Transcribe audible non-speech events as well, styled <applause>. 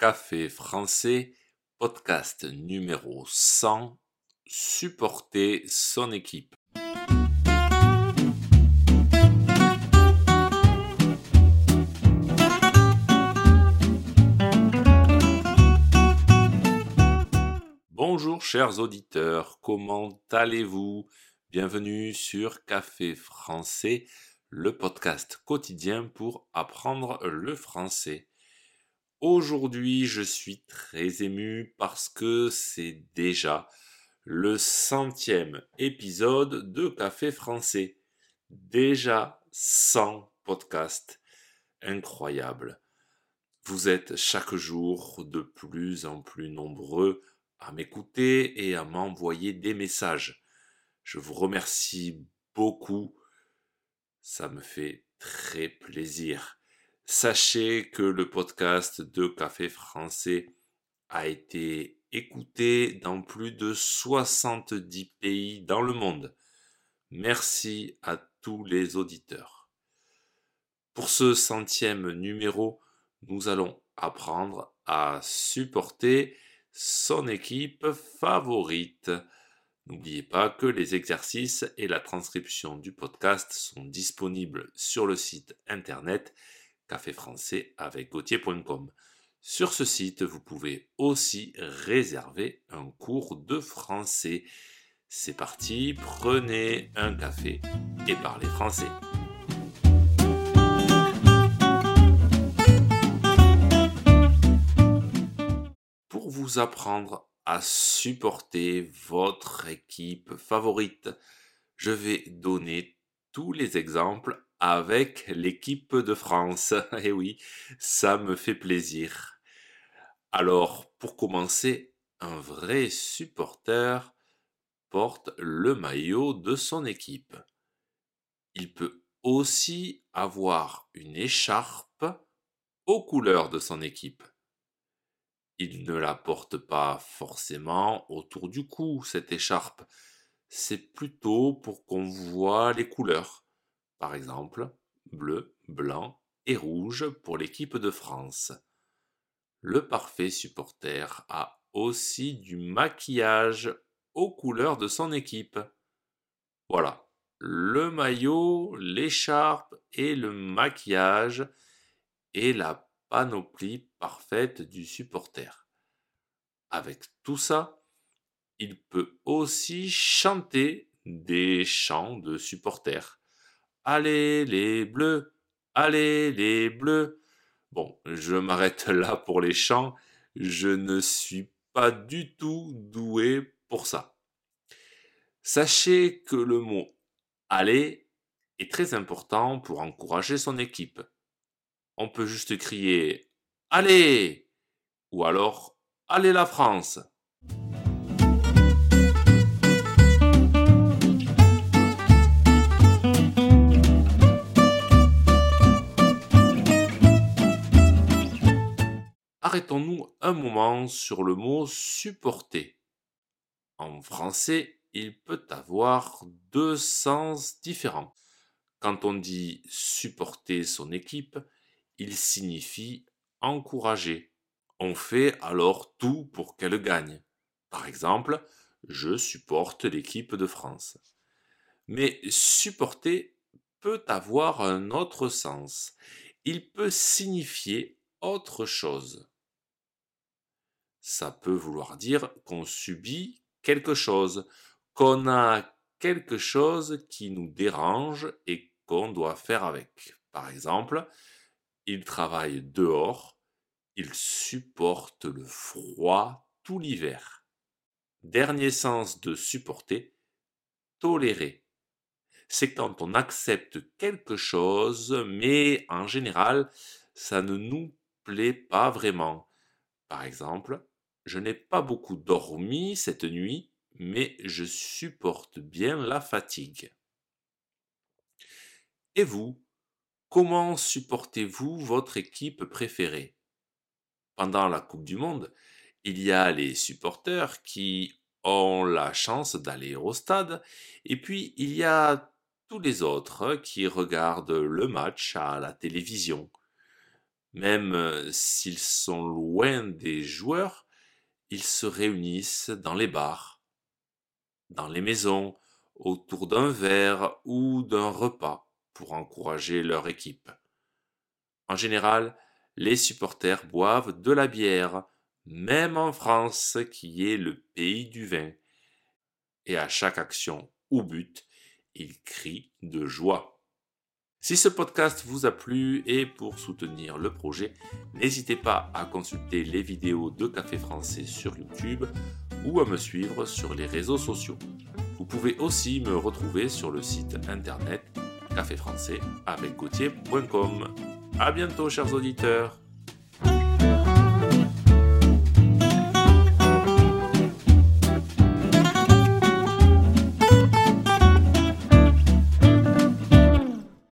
Café français, podcast numéro 100, supporter son équipe. Bonjour chers auditeurs, comment allez-vous? Bienvenue sur Café français, le podcast quotidien pour apprendre le français. Aujourd'hui, je suis très ému parce que c'est déjà le centième épisode de Café français. Déjà 100 podcasts. Incroyable. Vous êtes chaque jour de plus en plus nombreux à m'écouter et à m'envoyer des messages. Je vous remercie beaucoup ça me fait très plaisir. Sachez que le podcast de Café français a été écouté dans plus de 70 pays dans le monde. Merci à tous les auditeurs. Pour ce centième numéro, nous allons apprendre à supporter son équipe favorite. N'oubliez pas que les exercices et la transcription du podcast sont disponibles sur le site internet café français avec gauthier.com. Sur ce site, vous pouvez aussi réserver un cours de français. C'est parti, prenez un café et parlez français. Pour vous apprendre à supporter votre équipe favorite. Je vais donner tous les exemples avec l'équipe de France. <laughs> Eh oui, ça me fait plaisir. Alors, pour commencer, un vrai supporter porte le maillot de son équipe. Il peut aussi avoir une écharpe aux couleurs de son équipe il ne la porte pas forcément autour du cou, cette écharpe. C'est plutôt pour qu'on voit les couleurs. Par exemple, bleu, blanc et rouge pour l'équipe de France. Le parfait supporter a aussi du maquillage aux couleurs de son équipe. Voilà, le maillot, l'écharpe et le maquillage et la panoplie parfaite du supporter. Avec tout ça, il peut aussi chanter des chants de supporters. Allez les bleus, allez les bleus. Bon, je m'arrête là pour les chants, je ne suis pas du tout doué pour ça. Sachez que le mot aller est très important pour encourager son équipe on peut juste crier Allez ou alors Allez la France moment sur le mot supporter. En français, il peut avoir deux sens différents. Quand on dit supporter son équipe, il signifie encourager. On fait alors tout pour qu'elle gagne. Par exemple, je supporte l'équipe de France. Mais supporter peut avoir un autre sens. Il peut signifier autre chose. Ça peut vouloir dire qu'on subit quelque chose, qu'on a quelque chose qui nous dérange et qu'on doit faire avec. Par exemple, il travaille dehors, il supporte le froid tout l'hiver. Dernier sens de supporter, tolérer. C'est quand on accepte quelque chose, mais en général, ça ne nous plaît pas vraiment. Par exemple, je n'ai pas beaucoup dormi cette nuit, mais je supporte bien la fatigue. Et vous, Comment supportez-vous votre équipe préférée? Pendant la Coupe du Monde, il y a les supporters qui ont la chance d'aller au stade, et puis il y a tous les autres qui regardent le match à la télévision. Même euh, s'ils sont loin des joueurs, ils se réunissent dans les bars, dans les maisons, autour d'un verre ou d'un repas pour encourager leur équipe. En général, les supporters boivent de la bière, même en France qui est le pays du vin. Et à chaque action ou but, ils crient de joie. Si ce podcast vous a plu et pour soutenir le projet, n'hésitez pas à consulter les vidéos de Café Français sur YouTube ou à me suivre sur les réseaux sociaux. Vous pouvez aussi me retrouver sur le site internet caféfrançais avec A bientôt chers auditeurs